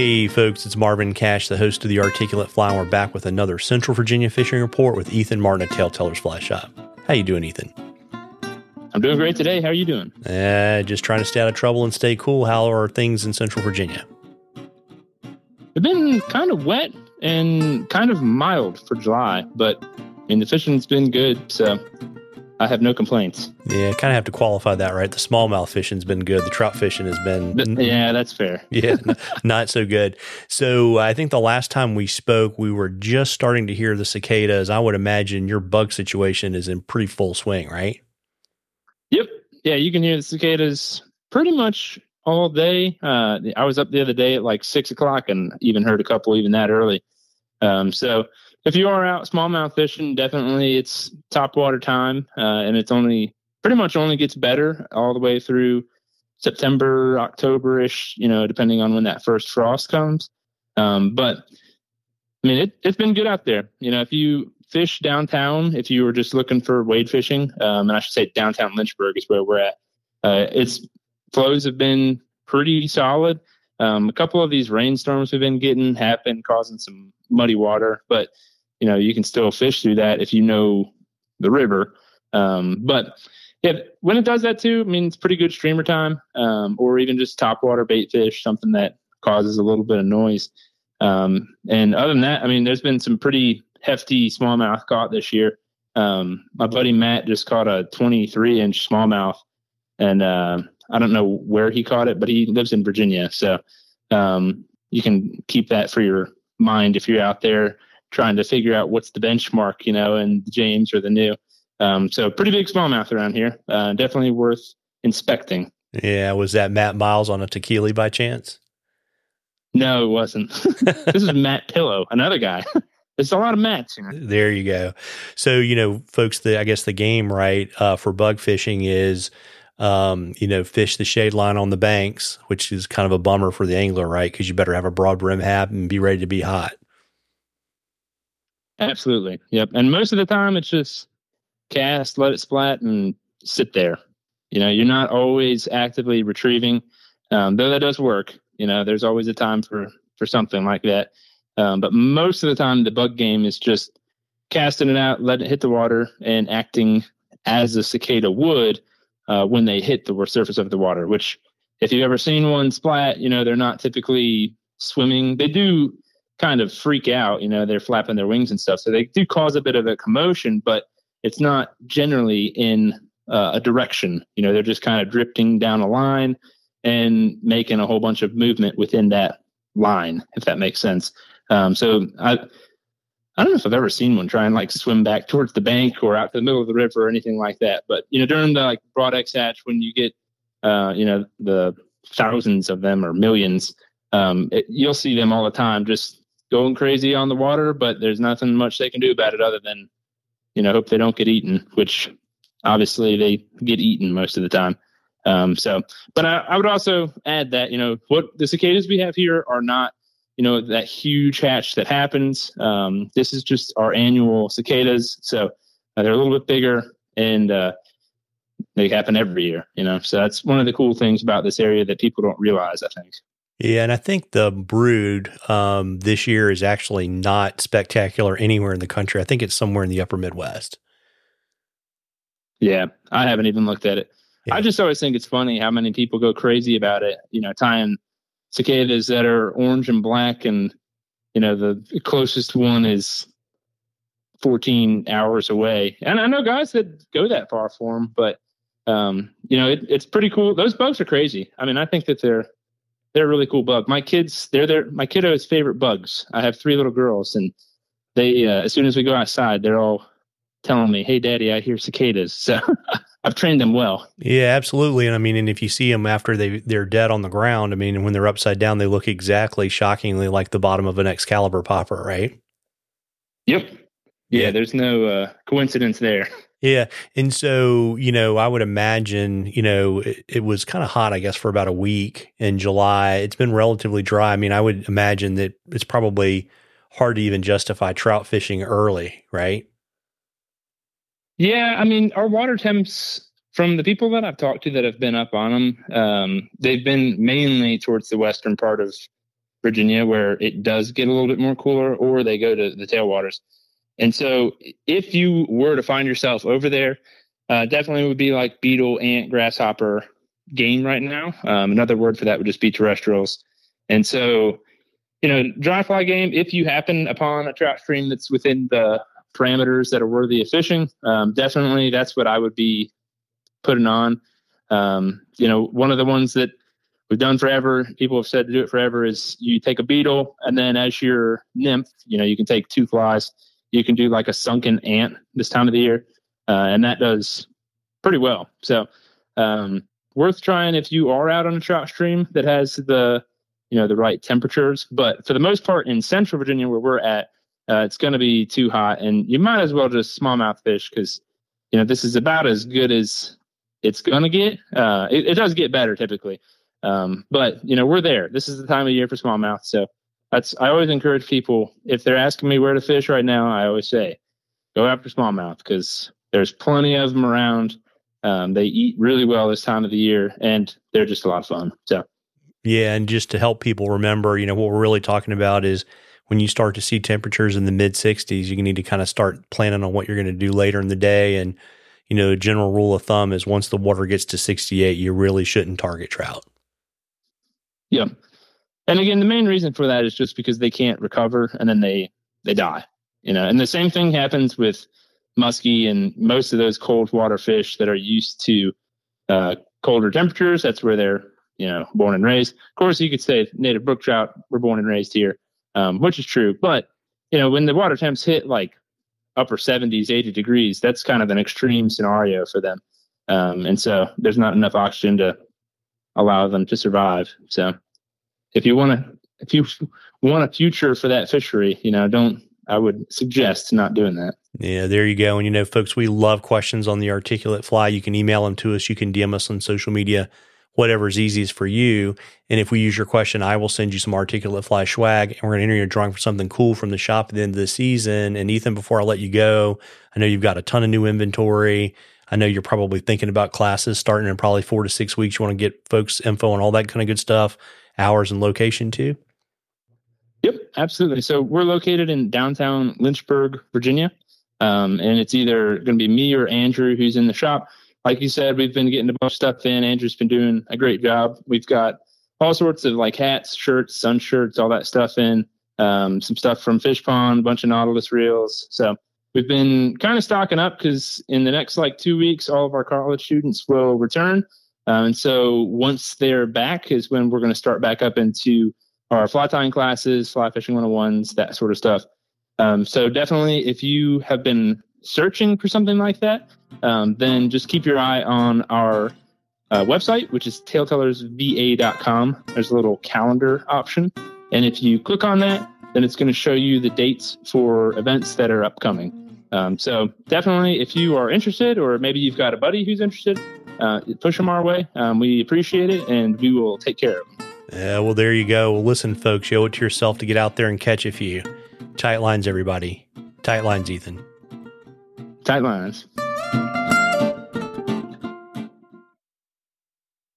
Hey folks, it's Marvin Cash, the host of the Articulate Fly, and we're back with another Central Virginia fishing report with Ethan Martin at TaleTellers Fly Shop. How you doing, Ethan? I'm doing great today. How are you doing? Uh, just trying to stay out of trouble and stay cool. How are things in Central Virginia? It's been kind of wet and kind of mild for July, but I mean the fishing's been good, so I have no complaints. Yeah, kind of have to qualify that, right? The smallmouth fishing's been good. The trout fishing has been yeah, that's fair. yeah, not so good. So I think the last time we spoke, we were just starting to hear the cicadas. I would imagine your bug situation is in pretty full swing, right? Yep. Yeah, you can hear the cicadas pretty much all day. Uh, I was up the other day at like six o'clock and even heard a couple even that early. Um, so if you are out smallmouth fishing, definitely it's top water time, uh, and it's only pretty much only gets better all the way through September, October ish. You know, depending on when that first frost comes. Um, but I mean, it, it's been good out there. You know, if you fish downtown, if you were just looking for wade fishing, um, and I should say downtown Lynchburg is where we're at. Uh, its flows have been pretty solid. Um, a couple of these rainstorms we've been getting have been causing some muddy water, but you know you can still fish through that if you know the river. Um, but yeah, when it does that too, I mean it's pretty good streamer time, um, or even just topwater bait fish, something that causes a little bit of noise. Um, and other than that, I mean, there's been some pretty hefty smallmouth caught this year. Um, my buddy Matt just caught a 23 inch smallmouth, and uh, I don't know where he caught it, but he lives in Virginia, so um, you can keep that for your mind if you're out there trying to figure out what's the benchmark, you know, and the James or the new. Um, so pretty big smallmouth around here. Uh, definitely worth inspecting. Yeah, was that Matt Miles on a tequila by chance? No, it wasn't. this is Matt Pillow, another guy. It's a lot of mats. You know? There you go. So you know, folks, the I guess the game right uh, for bug fishing is. Um, you know, fish the shade line on the banks, which is kind of a bummer for the angler, right? Because you better have a broad brim hat and be ready to be hot. Absolutely. Yep. And most of the time, it's just cast, let it splat, and sit there. You know, you're not always actively retrieving, um, though that does work. You know, there's always a time for for something like that. Um, but most of the time, the bug game is just casting it out, letting it hit the water, and acting as a cicada would uh, when they hit the surface of the water. Which, if you've ever seen one splat, you know they're not typically swimming. They do kind of freak out. You know, they're flapping their wings and stuff, so they do cause a bit of a commotion, but it's not generally in uh, a direction. You know, they're just kind of drifting down a line and making a whole bunch of movement within that line, if that makes sense. Um, so I I don't know if I've ever seen one try and like swim back towards the bank or out to the middle of the river or anything like that. But you know, during the like Brood X hatch, when you get uh, you know the thousands of them or millions, um, it, you'll see them all the time, just going crazy on the water. But there's nothing much they can do about it other than you know hope they don't get eaten, which obviously they get eaten most of the time. Um, so, but I, I would also add that you know what the cicadas we have here are not you know that huge hatch that happens. Um, this is just our annual cicadas, so uh, they're a little bit bigger and uh, they happen every year. You know, so that's one of the cool things about this area that people don't realize. I think. Yeah, and I think the brood um, this year is actually not spectacular anywhere in the country. I think it's somewhere in the upper Midwest. Yeah, I haven't even looked at it. Yeah. I just always think it's funny how many people go crazy about it. You know, tying cicadas that are orange and black, and you know the closest one is 14 hours away. And I know guys that go that far for them, but um, you know it, it's pretty cool. Those bugs are crazy. I mean, I think that they're they're a really cool bug. My kids, they're their my kiddo's favorite bugs. I have three little girls, and they uh, as soon as we go outside, they're all telling me, "Hey, Daddy, I hear cicadas." So I've trained them well. Yeah, absolutely. And I mean, and if you see them after they they're dead on the ground, I mean, when they're upside down, they look exactly shockingly like the bottom of an Excalibur popper, right? Yep. Yeah, yeah. there's no uh, coincidence there. Yeah. And so, you know, I would imagine, you know, it, it was kind of hot, I guess, for about a week in July. It's been relatively dry. I mean, I would imagine that it's probably hard to even justify trout fishing early, right? Yeah, I mean, our water temps from the people that I've talked to that have been up on them, um, they've been mainly towards the western part of Virginia, where it does get a little bit more cooler, or they go to the tailwaters. And so, if you were to find yourself over there, uh, definitely would be like beetle, ant, grasshopper game right now. Um, another word for that would just be terrestrials. And so, you know, dry fly game, if you happen upon a trout stream that's within the parameters that are worthy of fishing, um, definitely that's what I would be putting on. Um, you know, one of the ones that we've done forever, people have said to do it forever, is you take a beetle and then as your nymph, you know, you can take two flies. You can do like a sunken ant this time of the year, uh, and that does pretty well. So, um, worth trying if you are out on a trout stream that has the you know the right temperatures. But for the most part, in Central Virginia, where we're at, uh, it's going to be too hot, and you might as well just smallmouth fish because you know this is about as good as it's going to get. Uh, it, it, does get better typically, um, but you know we're there. This is the time of year for smallmouth, so that's I always encourage people if they're asking me where to fish right now. I always say go after smallmouth because there's plenty of them around. Um, they eat really well this time of the year, and they're just a lot of fun. So, yeah, and just to help people remember, you know, what we're really talking about is when you start to see temperatures in the mid 60s, you need to kind of start planning on what you're going to do later in the day. And, you know, general rule of thumb is once the water gets to 68, you really shouldn't target trout. Yeah. And again, the main reason for that is just because they can't recover and then they they die. You know, and the same thing happens with muskie and most of those cold water fish that are used to uh, colder temperatures. That's where they're you know born and raised. Of course, you could say native brook trout were born and raised here, um, which is true. But you know when the water temps hit like upper 70s, 80 degrees, that's kind of an extreme scenario for them. Um, and so there's not enough oxygen to allow them to survive. So if you want to, if you want a future for that fishery, you know, don't I would suggest not doing that. Yeah, there you go. And you know, folks, we love questions on the articulate fly. You can email them to us. You can DM us on social media, whatever's easiest for you. And if we use your question, I will send you some articulate fly swag, and we're going to enter your drawing for something cool from the shop at the end of the season. And Ethan, before I let you go, I know you've got a ton of new inventory. I know you're probably thinking about classes starting in probably four to six weeks. You want to get folks info and all that kind of good stuff, hours and location too. Yep, absolutely. So we're located in downtown Lynchburg, Virginia. Um, and it's either going to be me or Andrew who's in the shop. Like you said, we've been getting a bunch of stuff in. Andrew's been doing a great job. We've got all sorts of like hats, shirts, sun shirts, all that stuff in. Um, some stuff from Fishpond, a bunch of Nautilus reels. So we've been kind of stocking up because in the next like two weeks, all of our college students will return. Um, and so once they're back is when we're going to start back up into our fly tying classes, fly fishing 101s, that sort of stuff. Um, so definitely, if you have been searching for something like that, um, then just keep your eye on our uh, website, which is taletellersva.com. There's a little calendar option. And if you click on that, then it's going to show you the dates for events that are upcoming. Um, so definitely, if you are interested, or maybe you've got a buddy who's interested, uh, push them our way. Um, we appreciate it, and we will take care of them. Yeah, well, there you go. Well, listen, folks, you owe it to yourself to get out there and catch a few. Tight lines, everybody. Tight lines, Ethan. Tight lines.